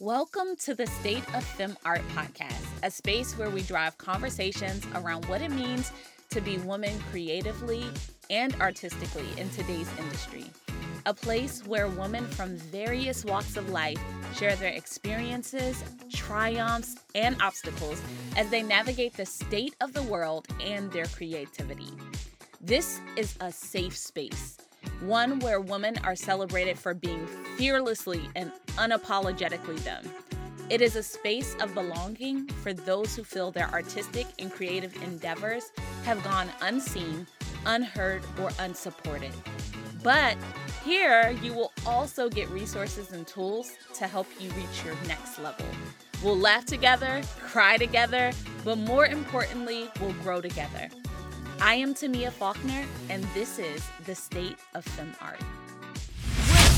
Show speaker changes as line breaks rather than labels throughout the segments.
Welcome to the State of Fem Art podcast, a space where we drive conversations around what it means to be women creatively and artistically in today's industry. A place where women from various walks of life share their experiences, triumphs, and obstacles as they navigate the state of the world and their creativity. This is a safe space one where women are celebrated for being fearlessly and unapologetically them. It is a space of belonging for those who feel their artistic and creative endeavors have gone unseen, unheard, or unsupported. But here, you will also get resources and tools to help you reach your next level. We'll laugh together, cry together, but more importantly, we'll grow together. I am Tamia Faulkner, and this is the State of Fem Art.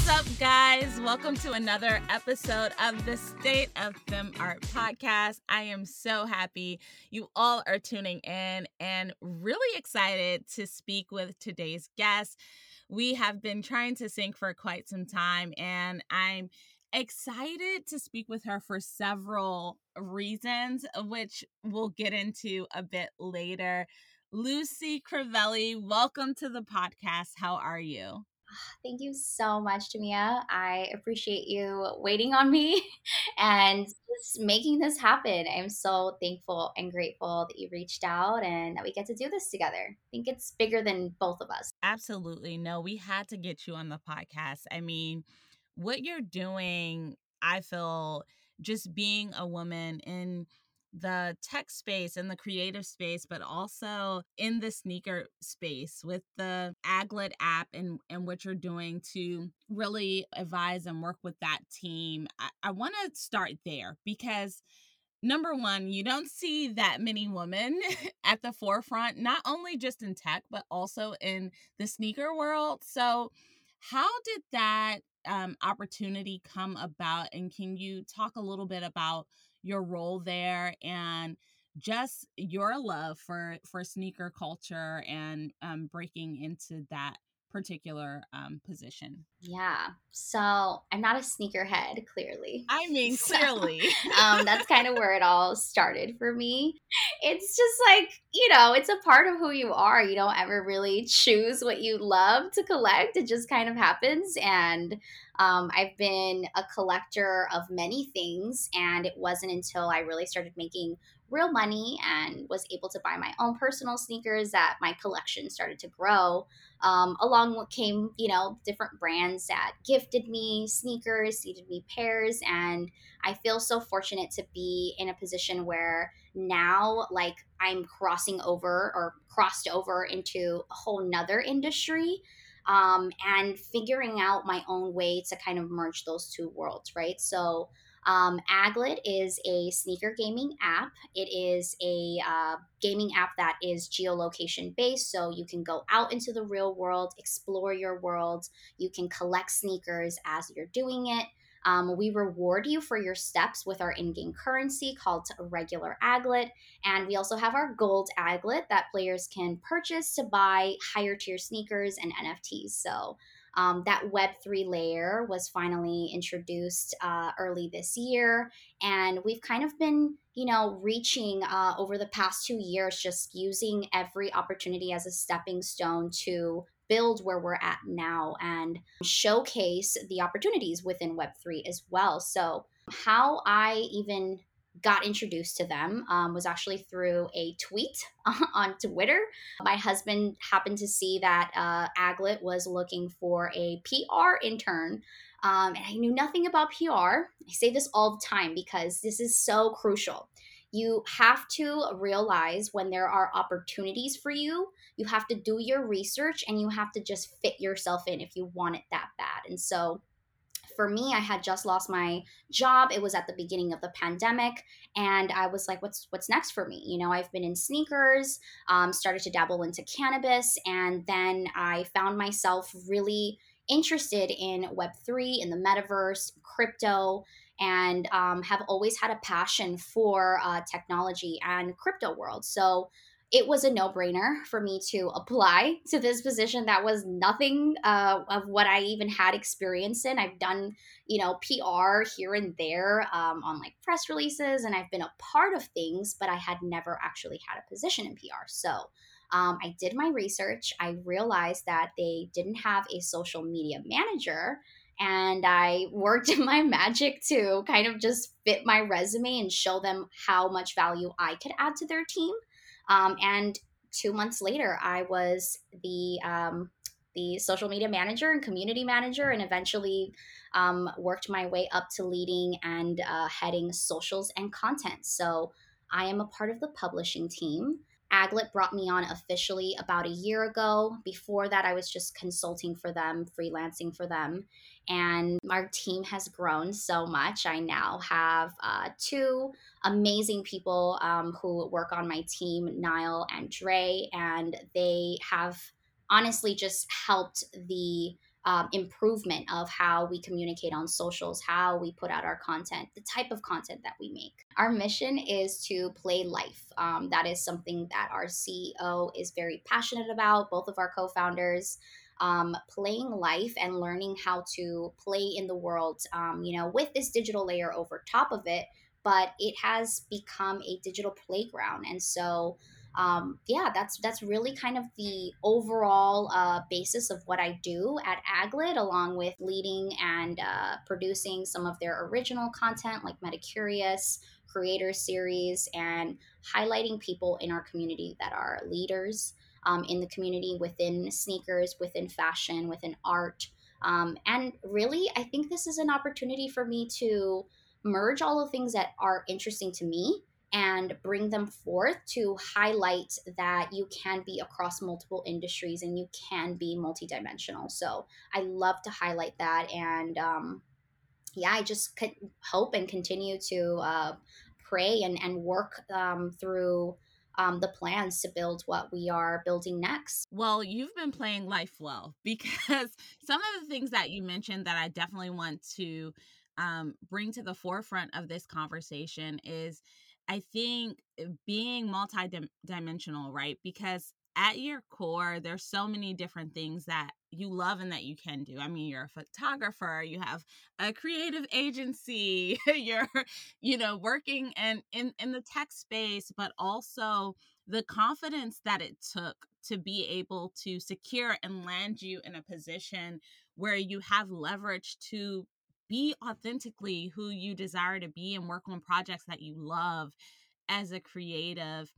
What's up, guys? Welcome to another episode of the State of Fem Art podcast. I am so happy you all are tuning in and really excited to speak with today's guest. We have been trying to sync for quite some time, and I'm excited to speak with her for several reasons, which we'll get into a bit later. Lucy Crivelli, welcome to the podcast. How are you?
Thank you so much, Tamia. I appreciate you waiting on me and just making this happen. I'm so thankful and grateful that you reached out and that we get to do this together. I think it's bigger than both of us.
Absolutely. No, we had to get you on the podcast. I mean, what you're doing, I feel just being a woman in the tech space and the creative space, but also in the sneaker space with the Aglet app and, and what you're doing to really advise and work with that team. I, I want to start there because number one, you don't see that many women at the forefront, not only just in tech, but also in the sneaker world. So, how did that um, opportunity come about? And can you talk a little bit about your role there and just your love for for sneaker culture and um, breaking into that particular um, position?
Yeah. So I'm not a sneakerhead, clearly.
I mean, clearly.
So, um, that's kind of where it all started for me. It's just like, you know, it's a part of who you are. You don't ever really choose what you love to collect, it just kind of happens. And um, I've been a collector of many things, and it wasn't until I really started making real money and was able to buy my own personal sneakers that my collection started to grow. Um, along came, you know, different brands that gifted me sneakers, seeded me pairs, and I feel so fortunate to be in a position where now, like, I'm crossing over or crossed over into a whole nother industry. Um, and figuring out my own way to kind of merge those two worlds, right? So, um, Aglet is a sneaker gaming app. It is a uh, gaming app that is geolocation based, so you can go out into the real world, explore your world. You can collect sneakers as you're doing it. Um, we reward you for your steps with our in game currency called a regular aglet. And we also have our gold aglet that players can purchase to buy higher tier sneakers and NFTs. So um, that Web3 layer was finally introduced uh, early this year. And we've kind of been, you know, reaching uh, over the past two years, just using every opportunity as a stepping stone to build where we're at now and showcase the opportunities within Web3 as well. So, how I even got introduced to them um, was actually through a tweet on Twitter. My husband happened to see that uh, Aglet was looking for a PR intern. Um, and I knew nothing about PR. I say this all the time because this is so crucial. You have to realize when there are opportunities for you, you have to do your research and you have to just fit yourself in if you want it that bad. And so, for me, I had just lost my job. It was at the beginning of the pandemic, and I was like, "What's what's next for me?" You know, I've been in sneakers, um, started to dabble into cannabis, and then I found myself really interested in Web three, in the metaverse, crypto, and um, have always had a passion for uh, technology and crypto world. So it was a no-brainer for me to apply to this position. That was nothing uh, of what i even had experience in. I've done you know pr here and there um, on like press releases and i've been a part of things but i had never actually had a position in pr so um, i did my research. I realized that they didn't have a social media manager and I worked my magic to kind of just fit my resume and show them how much value I could add to their team. Um, and two months later, I was the um, the social media manager and community manager, and eventually um, worked my way up to leading and uh, heading socials and content. So I am a part of the publishing team. Aglet brought me on officially about a year ago. Before that, I was just consulting for them, freelancing for them. And our team has grown so much. I now have uh, two amazing people um, who work on my team, Niall and Dre, and they have honestly just helped the um, improvement of how we communicate on socials, how we put out our content, the type of content that we make. Our mission is to play life. Um, that is something that our CEO is very passionate about, both of our co founders. Um, playing life and learning how to play in the world, um, you know, with this digital layer over top of it, but it has become a digital playground. And so, um, yeah, that's that's really kind of the overall uh, basis of what I do at Aglet, along with leading and uh, producing some of their original content like Metacurious, Creator Series, and highlighting people in our community that are leaders um, in the community within sneakers, within fashion, within art. Um, and really, I think this is an opportunity for me to merge all the things that are interesting to me and bring them forth to highlight that you can be across multiple industries and you can be multidimensional. So I love to highlight that. And um, yeah, I just could hope and continue to uh, pray and, and work um, through. Um, the plans to build what we are building next.
Well, you've been playing life well because some of the things that you mentioned that I definitely want to um, bring to the forefront of this conversation is I think eh, being multi-dimensional, right? Because at your core, there's so many different things that you love and that you can do. I mean, you're a photographer, you have a creative agency, you're, you know, working in, in in the tech space, but also the confidence that it took to be able to secure and land you in a position where you have leverage to be authentically who you desire to be and work on projects that you love as a creative.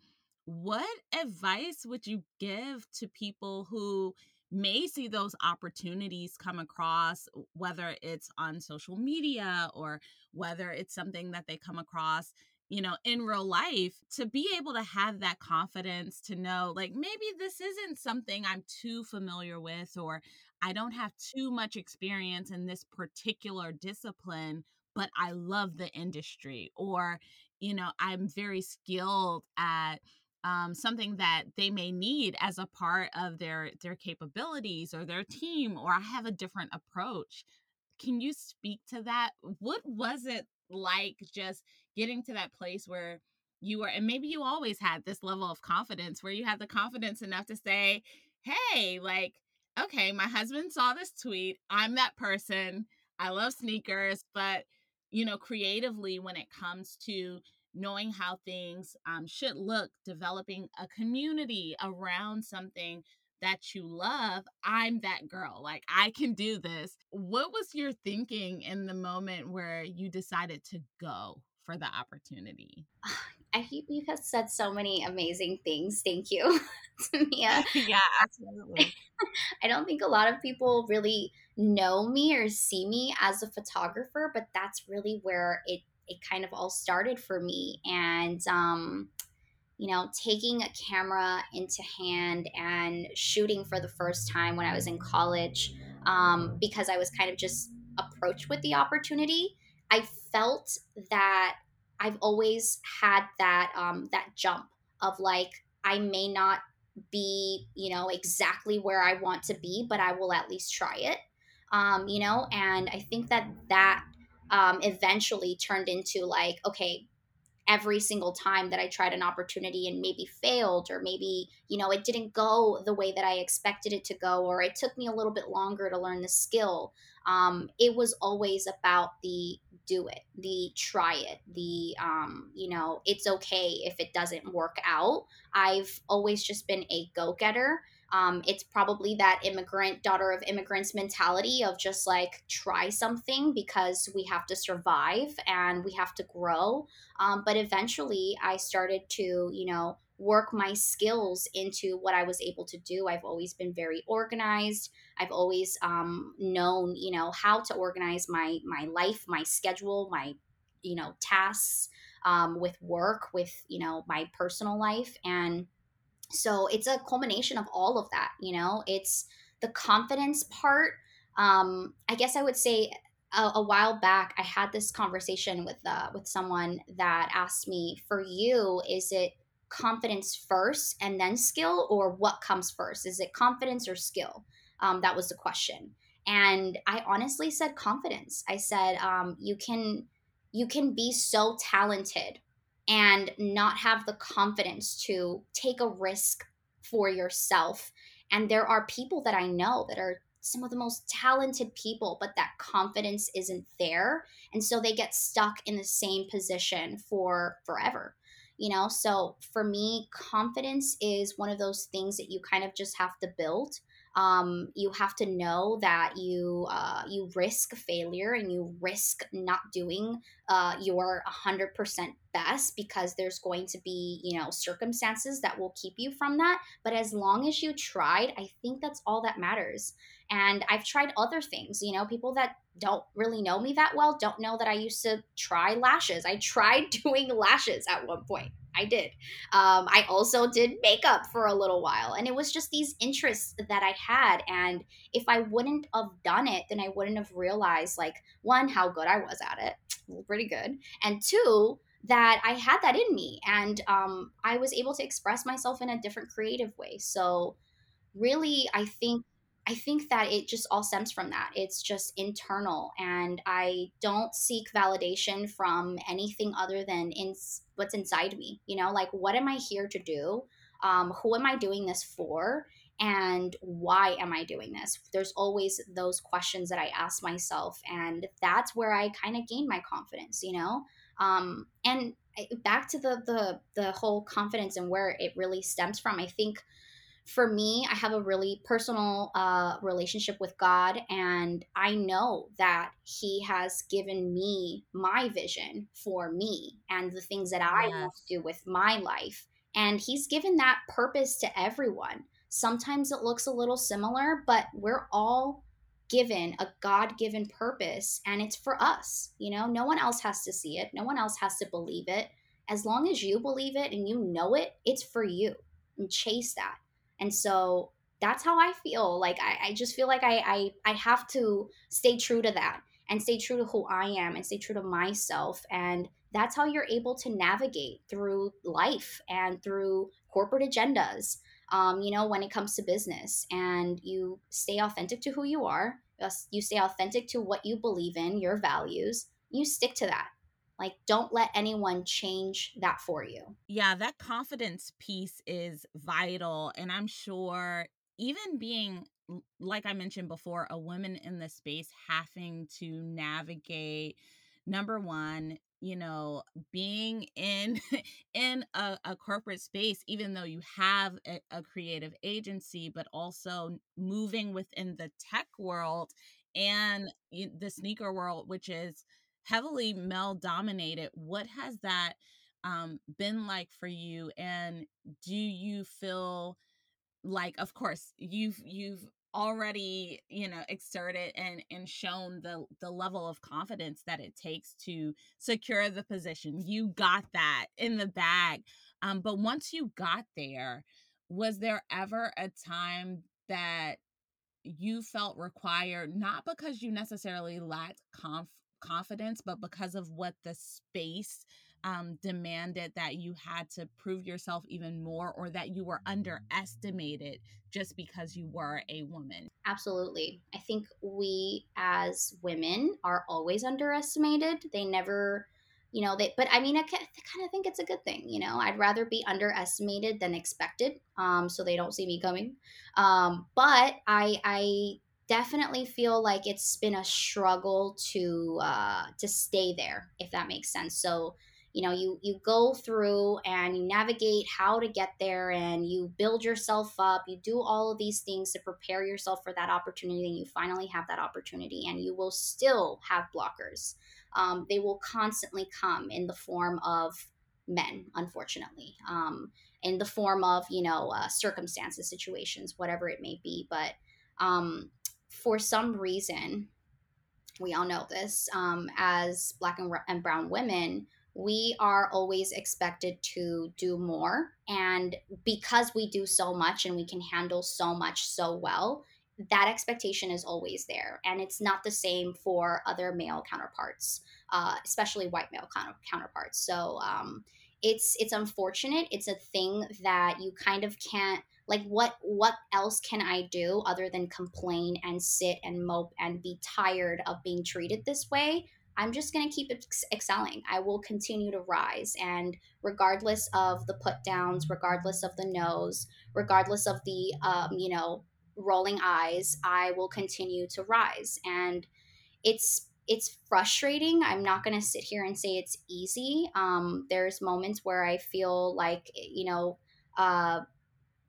What advice would you give to people who may see those opportunities come across, whether it's on social media or whether it's something that they come across you know, in real life to be able to have that confidence to know, like, maybe this isn't something I'm too familiar with, or I don't have too much experience in this particular discipline, but I love the industry, or, you know, I'm very skilled at um, something that they may need as a part of their their capabilities or their team or i have a different approach. Can you speak to that? What was it like just getting to that place where you were and maybe you always had this level of confidence where you had the confidence enough to say hey like okay my husband saw this tweet i'm that person i love sneakers but you know creatively when it comes to knowing how things um, should look developing a community around something that you love, I'm that girl. Like I can do this. What was your thinking in the moment where you decided to go for the opportunity?
I think you have said so many amazing things. Thank you, Mia.
yeah, absolutely.
I don't think a lot of people really know me or see me as a photographer, but that's really where it it kind of all started for me. And um, you know, taking a camera into hand and shooting for the first time when I was in college um, because I was kind of just approached with the opportunity. I felt that I've always had that um, that jump of like I may not be you know exactly where I want to be, but I will at least try it. Um, you know, and I think that that um, eventually turned into like okay, every single time that I tried an opportunity and maybe failed, or maybe, you know, it didn't go the way that I expected it to go, or it took me a little bit longer to learn the skill. Um, it was always about the do it, the try it, the, um, you know, it's okay if it doesn't work out. I've always just been a go getter. Um, it's probably that immigrant, daughter of immigrants mentality of just like try something because we have to survive and we have to grow. Um, but eventually I started to, you know, work my skills into what I was able to do. I've always been very organized. I've always um, known, you know, how to organize my my life, my schedule, my you know tasks um, with work, with you know my personal life, and so it's a culmination of all of that you know it's the confidence part um i guess i would say a, a while back i had this conversation with uh with someone that asked me for you is it confidence first and then skill or what comes first is it confidence or skill um, that was the question and i honestly said confidence i said um, you can you can be so talented and not have the confidence to take a risk for yourself. And there are people that I know that are some of the most talented people, but that confidence isn't there. And so they get stuck in the same position for forever. You know, so for me, confidence is one of those things that you kind of just have to build. Um, you have to know that you uh, you risk failure and you risk not doing uh, your 100% best because there's going to be you know circumstances that will keep you from that. But as long as you tried i think that's all that matters. And i've tried other things you know people that don't really know me that well don't know that i used to try lashes i tried doing lashes at one point I did. Um, I also did makeup for a little while, and it was just these interests that I had. And if I wouldn't have done it, then I wouldn't have realized, like, one, how good I was at it, pretty good, and two, that I had that in me, and um, I was able to express myself in a different creative way. So, really, I think I think that it just all stems from that. It's just internal, and I don't seek validation from anything other than in what's inside me. You know, like what am I here to do? Um, who am I doing this for? And why am I doing this? There's always those questions that I ask myself, and that's where I kind of gain my confidence. You know, um, and back to the the the whole confidence and where it really stems from. I think for me, I have a really personal uh, relationship with God, and I know that He has given me my vision for me and the things that I yes. want to do with my life. And He's given that purpose to everyone. Sometimes it looks a little similar, but we're all given a God given purpose, and it's for us. You know, no one else has to see it, no one else has to believe it. As long as you believe it and you know it, it's for you. And chase that and so that's how I feel. Like I, I just feel like I, I I have to stay true to that and stay true to who I am and stay true to myself. And that's how you're able to navigate through life and through corporate agendas. Um, you know, when it comes to business, and you stay authentic to who you are, you stay authentic to what you believe in, your values, you stick to that. Like, don't let anyone change that for you.
Yeah, that confidence piece is vital. And I'm sure even being, like I mentioned before, a woman in the space having to navigate number one you know being in in a, a, corporate space even though you have a, a, creative agency but also moving within the tech world and the sneaker world which is heavily male dominated. What has that um, been like for you? And do you feel like, of course, you've you've already you know exerted and and shown the the level of confidence that it takes to secure the position you got that in the bag um but once you got there was there ever a time that you felt required not because you necessarily lacked conf- confidence, but because of what the space um, demanded that you had to prove yourself even more or that you were underestimated just because you were a woman.
Absolutely. I think we as women are always underestimated. They never you know they but i mean i, kind of think it's a good thing you know i'd rather be underestimated than expected um, so they don't see me coming um, but i i definitely feel like it's been a struggle to uh, to stay there if that makes sense. So you know you you go through and you navigate how to get there and you build yourself up. You do all of these things to prepare yourself for that opportunity and you finally have that opportunity and you will still have blockers. Um, they will constantly come in the form of men unfortunately um, in the form of you know uh, circumstances situations whatever it may be. But um, for some reason we all know this um, as black and, and brown women we are always expected to do more. And because we do so much and we can handle so much so well, that expectation is always there. And it's not the same for other male counterparts, uh, especially white male counterparts. So um, it's it's unfortunate. It's a thing that you kind of can't like what what else can I do other than complain and sit and mope and be tired of being treated this way? I'm just going to keep ex- excelling. I will continue to rise. And regardless of the put downs, regardless of the no's, regardless of the, um, you know, rolling eyes, I will continue to rise. And it's, it's frustrating. I'm not going to sit here and say it's easy. Um, there's moments where I feel like, you know, uh,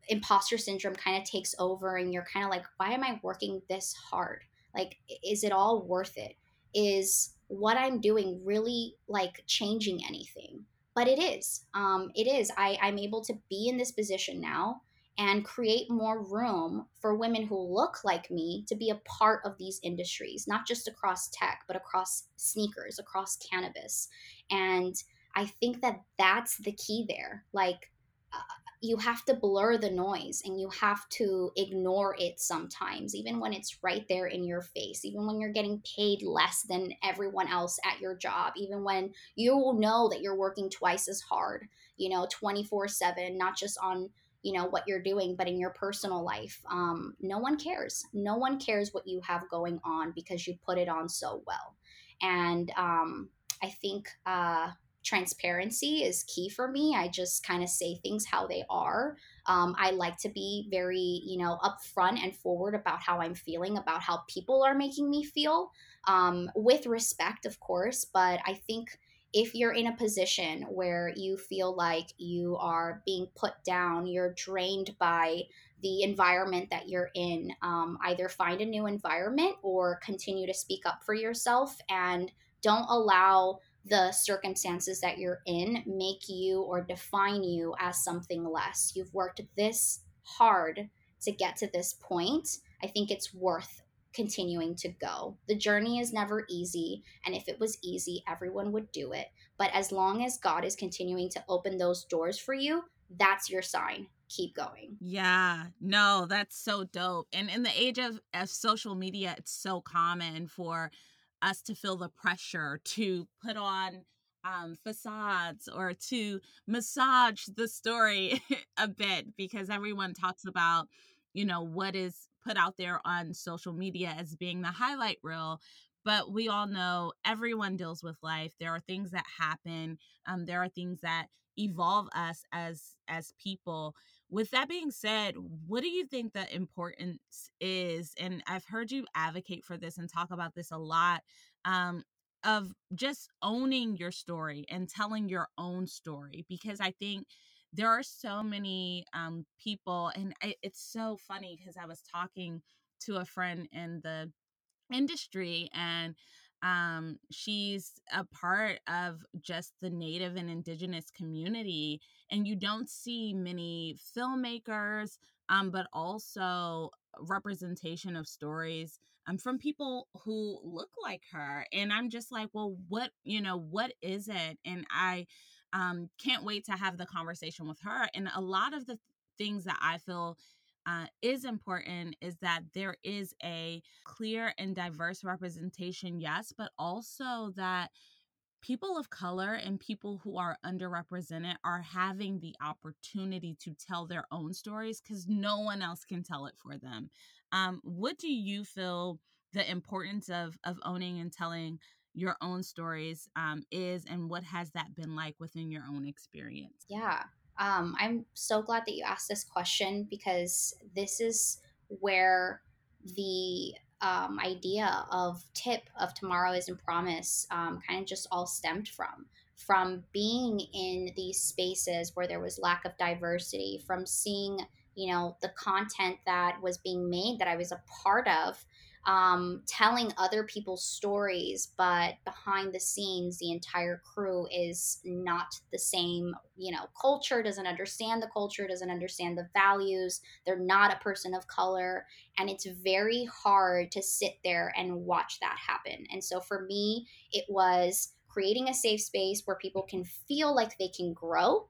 imposter syndrome kind of takes over and you're kind of like, why am I working this hard? Like, is it all worth it? Is what I'm doing really like changing anything. But it is. Um, it is. I, I'm able to be in this position now and create more room for women who look like me to be a part of these industries, not just across tech, but across sneakers, across cannabis. And I think that that's the key there. Like, uh, you have to blur the noise and you have to ignore it sometimes, even when it's right there in your face, even when you're getting paid less than everyone else at your job, even when you know that you're working twice as hard, you know, 24 7, not just on you know what you're doing but in your personal life. Um, no one cares. No one cares what you have going on because you put it on so well. And um, i think uh, transparency is key for me. I just kind of say things how they are. Um, I like to be very, you know, upfront and forward about how I'm feeling, about how people are making me feel, um, with respect, of course. But I think if you're in a position where you feel like you are being put down, you're drained by the environment that you're in, um, either find a new environment or continue to speak up for yourself and don't allow the circumstances that you're in make you or define you as something less. You've worked this hard to get to this point. I think it's worth continuing to go. The journey is never easy, and if it was easy, everyone would do it. But as long as God is continuing to open those doors for you, that's your sign. Keep going.
Yeah, no, that's so dope. And in the age of, of social media, it's so common for us to feel the pressure to put on um, facades or to massage the story a bit because everyone talks about, you know, what is put out there on social media as being the highlight reel. But we all know everyone deals with life. There are things that happen. Um, there are things that evolve us as as people with that being said what do you think the importance is? And i've heard you advocate for this and talk about this a lot um, of just owning your story and telling your own story because i think there are so many um, people and I, it's so funny because i was talking to a friend in the industry and um, she's a part of just the native and indigenous community and you don't see many filmmakers um, but also representation of stories um, from people who look like her and i'm just like well what you know what is it? And i um, can't wait to have the conversation with her and a lot of the things that i feel uh, is important is that there is a clear and diverse representation, yes, but also that people of color and people who are underrepresented are having the opportunity to tell their own stories because no one else can tell it for them. Um, what do you feel the importance of of owning and telling your own stories um, is and what has that been like within your own experience
yeah um, i'm so glad that you asked this question because this is where the um, idea of tip of tomorrow isn't promise um, kind of just all stemmed from from being in these spaces where there was lack of diversity from seeing you know the content that was being made that i was a part of um, telling other people's stories, but behind the scenes, the entire crew is not the same, you know, culture, doesn't understand the culture, doesn't understand the values. They're not a person of color. And it's very hard to sit there and watch that happen. And so for me, it was creating a safe space where people can feel like they can grow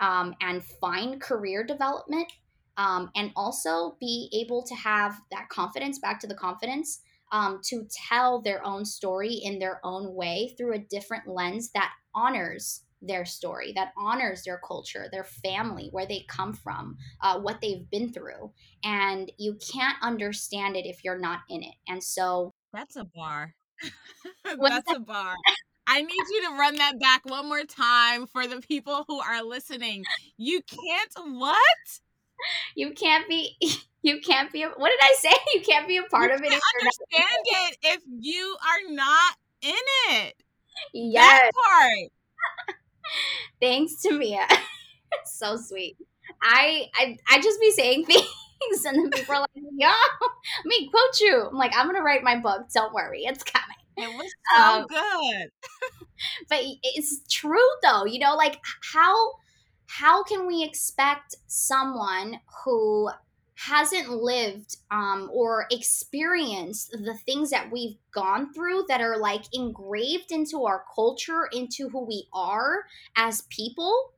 um, and find career development um, and also be able to have that confidence back to the confidence um, to tell their own story in their own way through a different lens that honors their story, that honors their culture, their family, where they come from, uh, what they've been through. And you can't understand it if you're not in it. And so
that's a bar. that's a bar. I need you to run that back one more time for the people who are listening. You can't what?
you can't be you can't be a, what did i say? You can't be a part
you
of it
if understand it if you are not in it.
Yes.
that part.
Thanks Tamia so sweet. I, I i just be saying things and then people are like yo me quote you. I'm like i'm gonna write my book. Don't worry. It's coming.
It was so um, good.
but it's true though. You know like how how can we expect someone who hasn't lived um, or experienced the things that we've gone through that are like engraved into our culture, into who we are as people,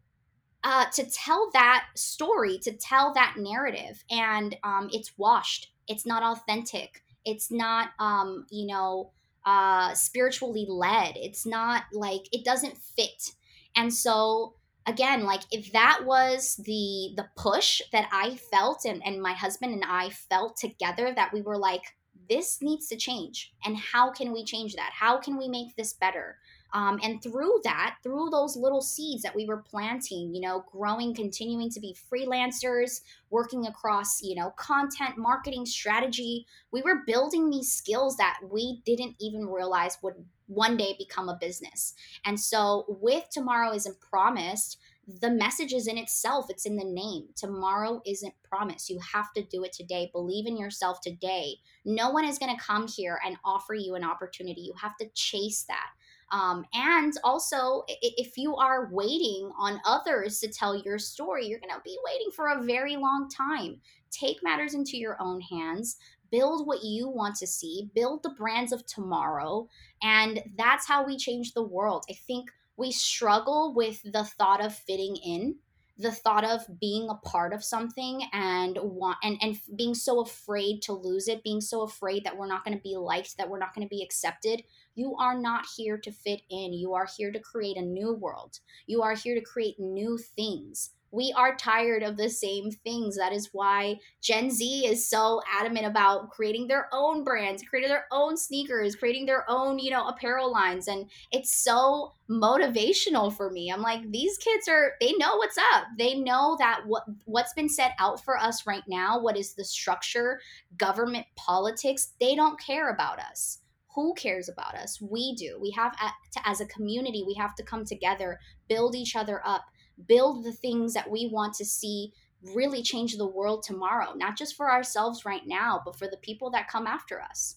uh, to tell that story, to tell that narrative. And um, it's washed, it's not authentic, it's not, um, you know, uh, spiritually led, it's not like it doesn't fit. And so, again like if that was the the push that i felt and and my husband and i felt together that we were like this needs to change. And how can we change that? How can we make this better? Um, and through that through those little seeds that we were planting you know growing continuing to be freelancers working across you know content marketing strategy we were building these skills that we didn't even realize would one day become a business. And so, with Tomorrow Isn't Promised, the message is in itself, it's in the name. Tomorrow isn't promised. You have to do it today. Believe in yourself today. No one is going to come here and offer you an opportunity. You have to chase that. Um, and also, if you are waiting on others to tell your story, you're going to be waiting for a very long time. Take matters into your own hands build what you want to see, build the brands of tomorrow. And that's how we change the world. I think we struggle with the thought of fitting in the thought of being a part of something and want and and being so afraid to lose it being so afraid that we're not going to be liked that we're not going to be accepted you are not here to fit in you are here to create a new world you are here to create new things we are tired of the same things. That is why Gen Z is so adamant about creating their own brands, creating their own sneakers, creating their own, you know, apparel lines. And it's so motivational for me. I'm like, these kids are, they know what's up. They know that what what's been set out for us right now, what is the structure, government politics, they don't care about us who cares about us we do we have to as a community we have to come together build each other up build the things that we want to see really change the world tomorrow, not just for ourselves right now, but for the people that come after us.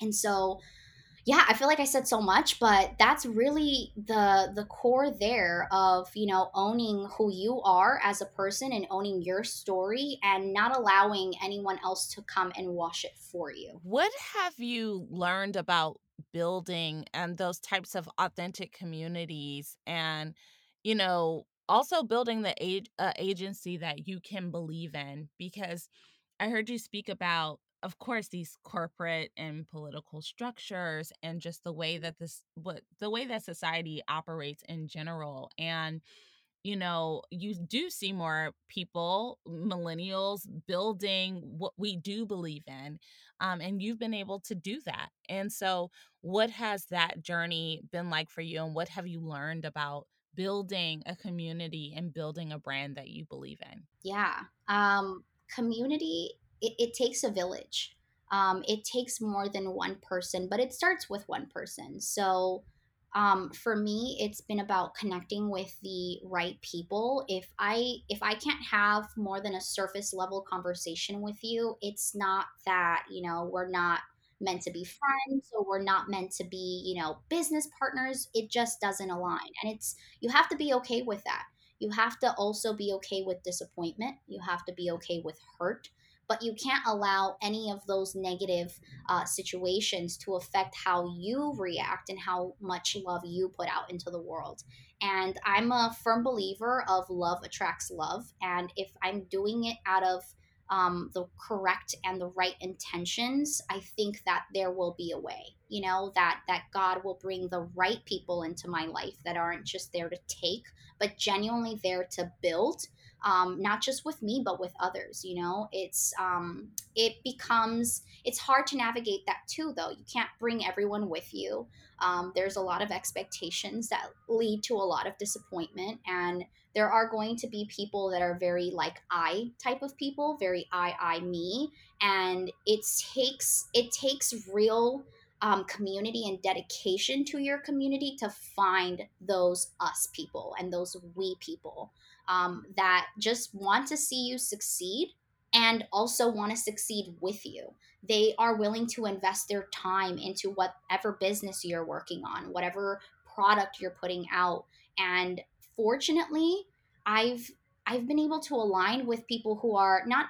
And so, yeah, I feel like I said so much, but that's really the the core there of, you know, owning who you are as a person and owning your story and not allowing anyone else to come and wash it for you.
What have you learned about building and those types of authentic communities and you know also building the age, uh, agency that you can believe in because i heard you speak about of course these corporate and political structures and just the way that this what the way that society operates in general and you know, you do see more people, millennials, building what we do believe in. Um, and you've been able to do that. And so, what has that journey been like for you? And what have you learned about building a community and building a brand that you believe in?
Yeah. Um, community, it, it takes a village. Um, it takes more than one person, but it starts with one person. So, um, for me it's been about connecting with the right people if i if i can't have more than a surface level conversation with you it's not that you know we're not meant to be friends or we're not meant to be you know business partners it just doesn't align and it's you have to be okay with that you have to also be okay with disappointment you have to be okay with hurt but you can't allow any of those negative uh, situations to affect how you react and how much love you put out into the world. And I'm a firm believer of love attracts love. And if I'm doing it out of um, the correct and the right intentions, I think that there will be a way. You know that that God will bring the right people into my life that aren't just there to take, but genuinely there to build um, not just with me but with others you know it's um, it becomes it's hard to navigate that too though you can't bring everyone with you um, there's a lot of expectations that lead to a lot of disappointment and there are going to be people that are very like i type of people very i i me and it takes it takes real um, community and dedication to your community to find those us people and those we people um, that just want to see you succeed and also want to succeed with you. They are willing to invest their time into whatever business you're working on, whatever product you're putting out. And fortunately, I've I've been able to align with people who are not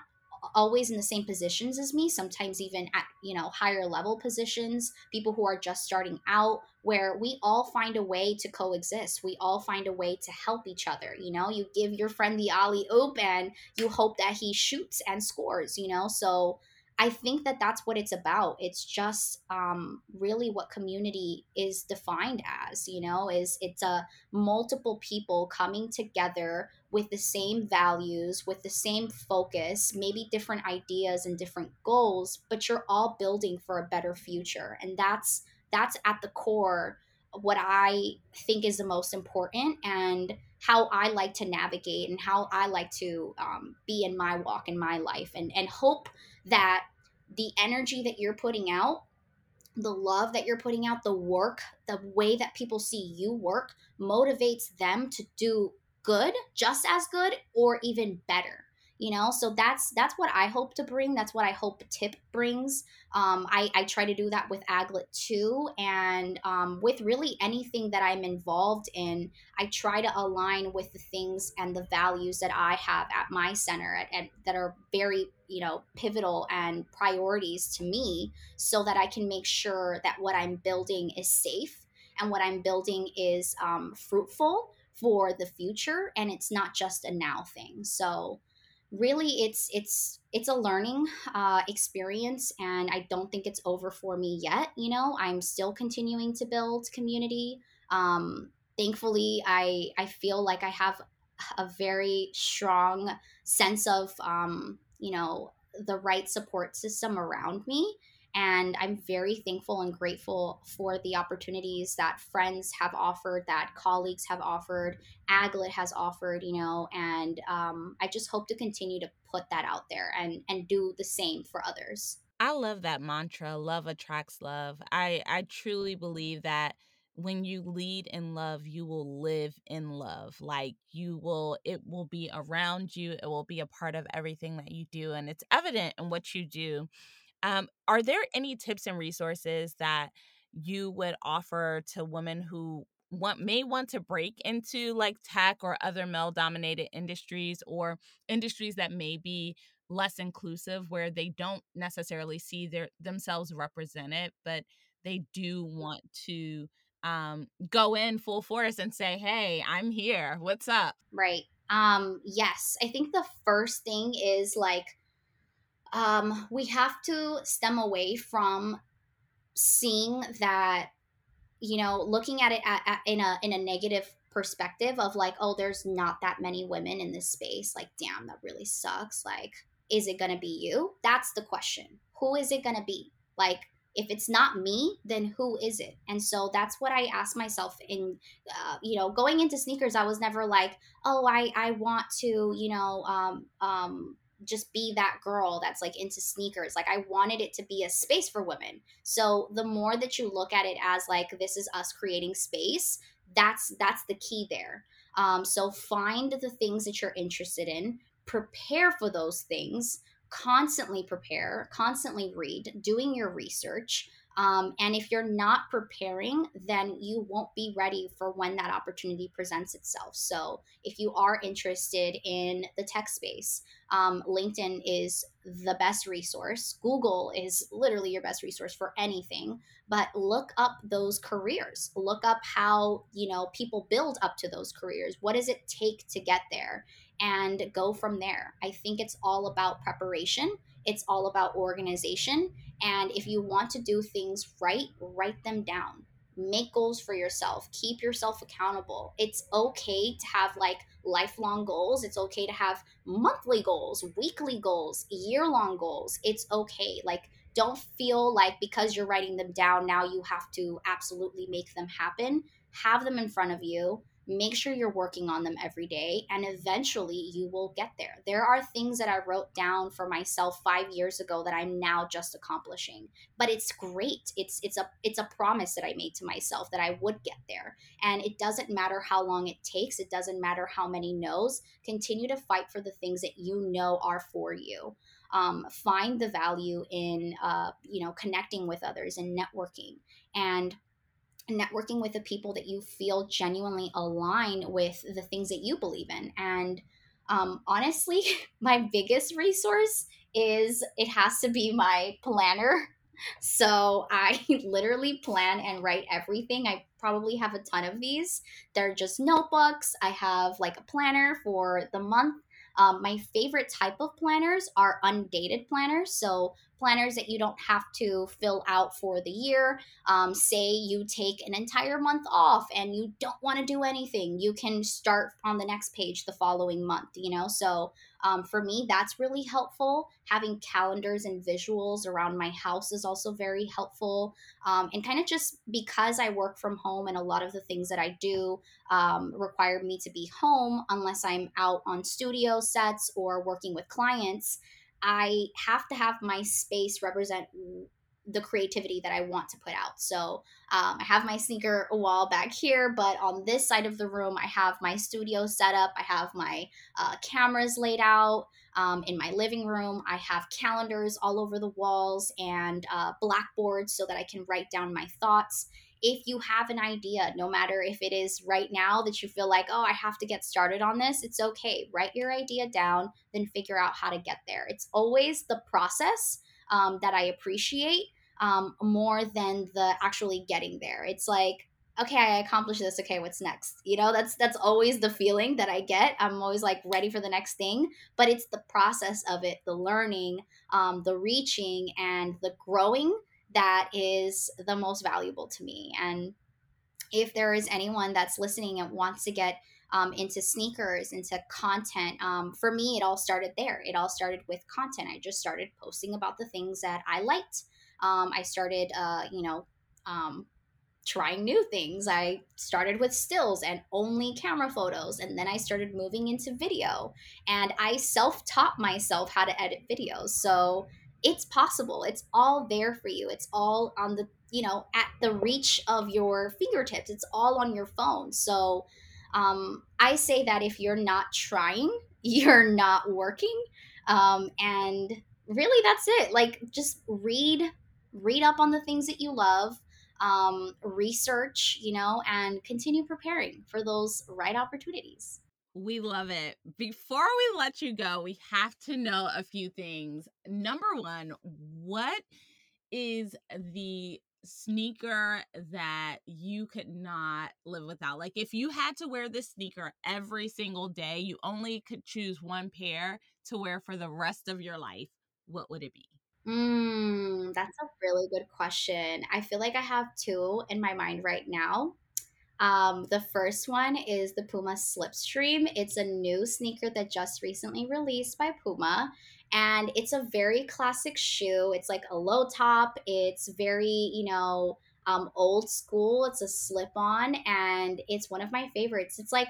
always in the same positions as me sometimes even at you know higher level positions people who are just starting out where we all find a way to coexist. We all find a way to help each other you know? You give your friend the alley oop and you hope that he shoots and scores you know? So I think that that's what it's about. It's just um, really what community is defined as. You know, is it's a multiple people coming together with the same values, with the same focus, maybe different ideas and different goals, but you're all building for a better future, and that's that's at the core what I think is the most important and how I like to navigate and how I like to um, be in my walk in my life and and hope that the energy that you're putting out the love that you're putting out the work the way that people see you work motivates them to do good just as good or even better you know? So that's that's what i hope to bring. That's what i hope tip brings. Um, I, I try to do that with aglet too. And um, with really anything that i'm involved in i try to align with the things and the values that i have at my center at, at, that are very you know pivotal and priorities to me so that i can make sure that what i'm building is safe and what i'm building is um, fruitful for the future and it's not just a now thing. So really it's it's it's a learning uh, experience and i don't think it's over for me yet you know? I'm still continuing to build community. Um, thankfully i i feel like i have a very strong sense of um, you know the right support system around me and I'm very thankful and grateful for the opportunities that friends have offered, that colleagues have offered, Aglet has offered, you know, and um, I just hope to continue to put that out there and and do the same for others.
I love that mantra, love attracts love. I I truly believe that when you lead in love, you will live in love. Like you will, it will be around you, it will be a part of everything that you do. And it's evident in what you do. Um, are there any tips and resources that you would offer to women who want may want to break into like tech or other male dominated industries or industries that may be less inclusive where they don't necessarily see their themselves represented but they do want to um go in full force and say hey i'm here. What's up?
Right. Um yes. I think the first thing is like um, we have to stem away from seeing that you know looking at it at, at, in a in a negative perspective of like, oh, there's not that many women in this space. Like, damn, that really sucks. Like, is it going to be you? That's the question. Who is it going to be? Like, if it's not me then who is it and so that's what i ask myself in uh, you know going into sneakers i was never like oh i i want to you know um um just be that girl that's like into sneakers like i wanted it to be a space for women so the more that you look at it as like this is us creating space that's that's the key there um, so find the things that you're interested in prepare for those things constantly prepare, constantly read, doing your research. Um, and if you're not preparing, then you won't be ready for when that opportunity presents itself. So, if you are interested in the tech space, um, LinkedIn is the best resource. Google is literally your best resource for anything. But look up those careers. Look up how you know people build up to those careers. What does it take to get there? and go from there. I think it's all about preparation, it's all about organization. And if you want to do things right, write them down. Make goals for yourself. Keep yourself accountable. It's okay to have like lifelong goals. It's okay to have monthly goals, weekly goals, year long goals. It's okay. Like, don't feel like because you're writing them down, now you have to absolutely make them happen. Have them in front of you make sure you're working on them every day and eventually you will get there. There are things that i wrote down for myself 5 years ago that i'm now just accomplishing but it's great. It's it's a it's a promise that i made to myself that i would get there. And it doesn't matter how long it takes. It doesn't matter how many no's. Continue to fight for the things that you know are for you. Um, find the value in uh, you know connecting with others and networking. And networking with the people that you feel genuinely align with the things that you believe in. And um, honestly, my biggest resource is it has to be my planner. So I literally plan and write everything. I probably have a ton of these. They're just notebooks. I have like a planner for the month. Um, my favorite type of planners are undated planners. So planners that you don't have to fill out for the year. Um, say you take an entire month off and you don't want to do anything, you can start on the next page the following month, you know? So um, for me, that's really helpful. Having calendars and visuals around my house is also very helpful. Um, and kind of just because I work from home and a lot of the things that I do um, require me to be home unless I'm out on studio sets or working with clients. I have to have my space represent the creativity that I want to put out. So um, I have my sneaker wall back here, but on this side of the room, I have my studio set up. I have my uh, cameras laid out. Um, in my living room, I have calendars all over the walls and uh, blackboards so that I can write down my thoughts if you have an idea, no matter if it is right now that you feel like, oh, I have to get started on this, it's okay. Write your idea down, then figure out how to get there. It's always the process um, that I appreciate um, more than the actually getting there. It's like, okay, I accomplished this. Okay, what's next? You know, that's that's always the feeling that I get. I'm always like ready for the next thing, but it's the process of it, the learning, um, the reaching, and the growing that is the most valuable to me. And if there is anyone that's listening and wants to get um, into sneakers, into content, um, for me, it all started there. It all started with content. I just started posting about the things that I liked. Um, I started, uh, you know, um, trying new things. I started with stills and only camera photos, and then I started moving into video. And I self taught myself how to edit videos. So it's possible. It's all there for you. It's all on the, you know, at the reach of your fingertips. It's all on your phone. So um, I say that if you're not trying, you're not working. Um, and really, that's it. Like, just read, read up on the things that you love. Um, research, you know, and continue preparing for those right opportunities.
We love it. Before we let you go, we have to know a few things. Number one, what is the sneaker that you could not live without? Like, if you had to wear this sneaker every single day, you only could choose one pair to wear for the rest of your life, what would it be?
Mm, that's a really good question. I feel like I have two in my mind right now. Um, the first one is the Puma Slipstream. It's a new sneaker that just recently released by Puma. And it's a very classic shoe. It's like a low top. It's very, you know, um, old school. It's a slip on, and it's one of my favorites. It's like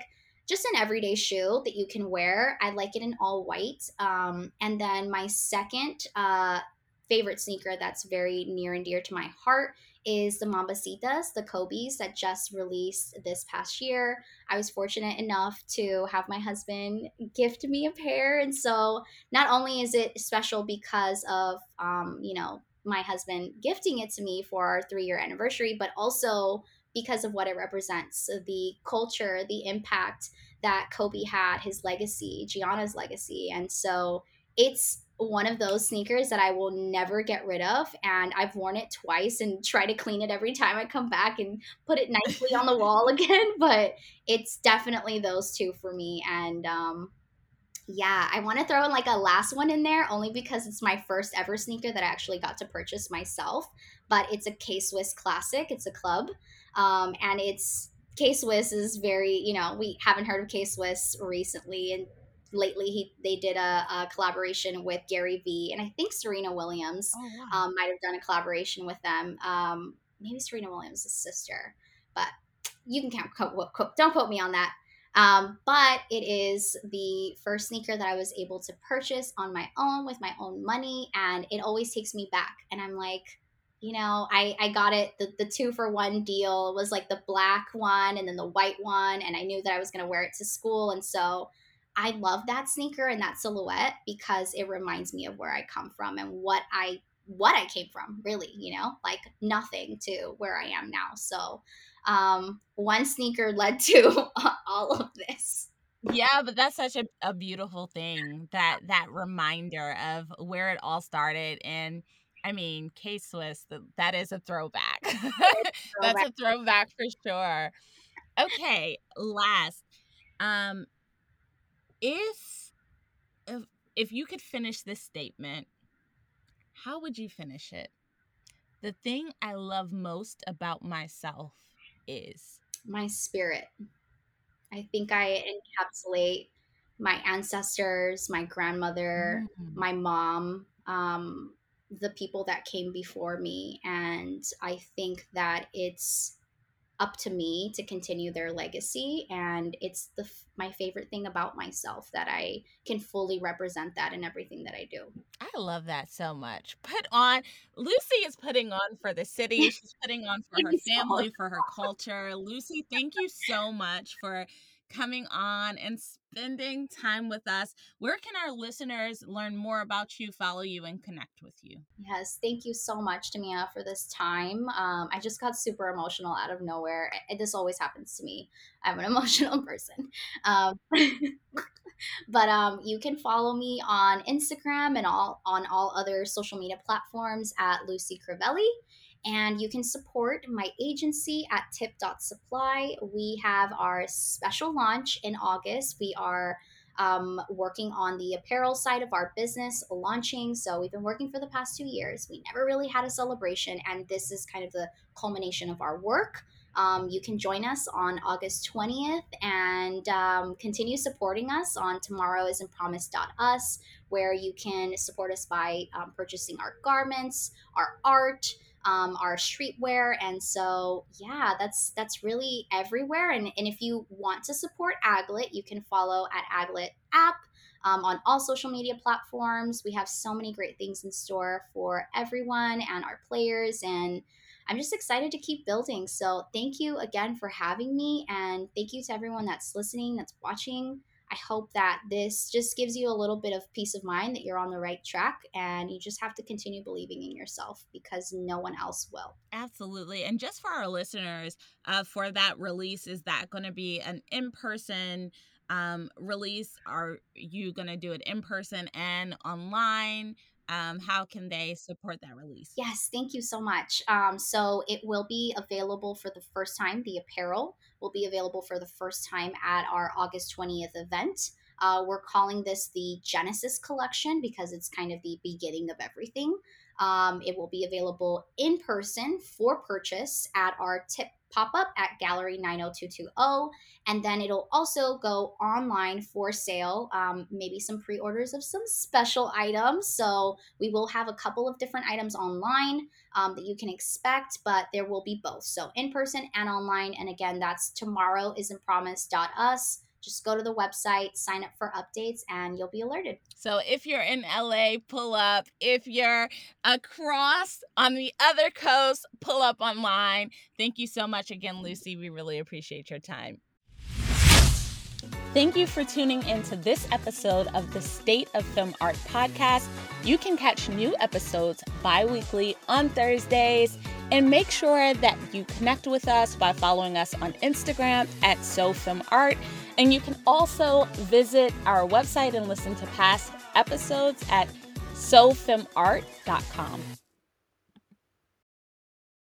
just an everyday shoe that you can wear. I like it in all white. Um, and then my second uh, favorite sneaker that's very near and dear to my heart is the Mambacitas, the Kobe's that just released this past year. I was fortunate enough to have my husband gift me a pair. And so not only is it special because of, um, you know, my husband gifting it to me for our three year anniversary, but also because of what it represents the culture, the impact that Kobe had, his legacy, Gianna's legacy. And so it's one of those sneakers that I will never get rid of. And I've worn it twice and try to clean it every time I come back and put it nicely on the wall again. But it's definitely those two for me. And um, yeah, I want to throw in like a last one in there only because it's my first ever sneaker that I actually got to purchase myself. But it's a K Swiss classic. It's a club, um, and it's K Swiss is very you know we haven't heard of K Swiss recently, and lately he they did a, a, collaboration with Gary Vee and I think Serena Williams oh, wow. um, might have done a collaboration with them. Um, maybe Serena Williams' sister, but you can count, quote, quote, don't quote me on that. Um, but it is the first sneaker that I was able to purchase on my own with my own money. And it always takes me back. And I'm like, you know, I, I got it, the, the two for one deal was like the black one and then the white one. And I knew that I was going to wear it to school. And so I love that sneaker and that silhouette because it reminds me of where I come from and what I what I came from, really, you know, like nothing to where I am now. So um, one sneaker led to all of this.
Yeah, but that's such a, a beautiful thing that that reminder of where it all started. And I mean, K Swiss, that is a throwback. that's a throwback for sure. Okay, last. Um, if if if you could finish this statement, how would you finish it? The thing I love most about myself is
my spirit. I think I encapsulate my ancestors, my grandmother, mm. my mom, um, the people that came before me. And I think that it's up to me to continue their legacy and it's the my favorite thing about myself that I can fully represent that in everything that I do.
I love that so much. Put on Lucy is putting on for the city, she's putting on for her family, for her culture. Lucy, thank you so much for coming on and spending time with us. Where can our listeners learn more about you, follow you, and connect with you?
Yes, thank you so much, Tamia, for this time. Um, I just got super emotional out of nowhere. This always happens to me. I'm an emotional person. Um, but um, you can follow me on Instagram and all on all other social media platforms at Lucy Crivelli. And you can support my agency at tip.supply. We have our special launch in August. We are um, working on the apparel side of our business launching. So we've been working for the past two years. We never really had a celebration, and this is kind of the culmination of our work. Um, you can join us on August 20th and um, continue supporting us on tomorrowisn't where you can support us by um, purchasing our garments, our art, um, our streetwear and so yeah that's that's really everywhere and, and if you want to support aglet you can follow at aglet app um, on all social media platforms. We have so many great things in store for everyone and our players and i'm just excited to keep building. So thank you again for having me and thank you to everyone that's listening that's watching I hope that this just gives you a little bit of peace of mind that you're on the right track and you just have to continue believing in yourself because no one else will.
Absolutely. And just for our listeners, uh, for that release, is that going to be an in person um, release? Are you going to do it in person and online? Um, how can they support that release?
Yes, thank you so much. Um, so it will be available for the first time. The apparel will be available for the first time at our August 20th event. Uh, we're calling this the Genesis Collection because it's kind of the beginning of everything. Um, it will be available in person for purchase at our tip pop up at Gallery 90220. And then it'll also go online for sale, um, maybe some pre orders of some special items. So we will have a couple of different items online um, that you can expect, but there will be both. So in person and online. And again, that's tomorrow isn't promise.us just go to the website, sign up for updates, and you'll be alerted.
So if you're in LA, pull up. If you're across on the other coast, pull up online. Thank you so much again, Lucy. We really appreciate your time. Thank you for tuning in to this episode of the State of Fem Art podcast. You can catch new episodes bi weekly on Thursdays. And make sure that you connect with us by following us on Instagram at SoFemArt and you can also visit our website and listen to past episodes at sofemart.com.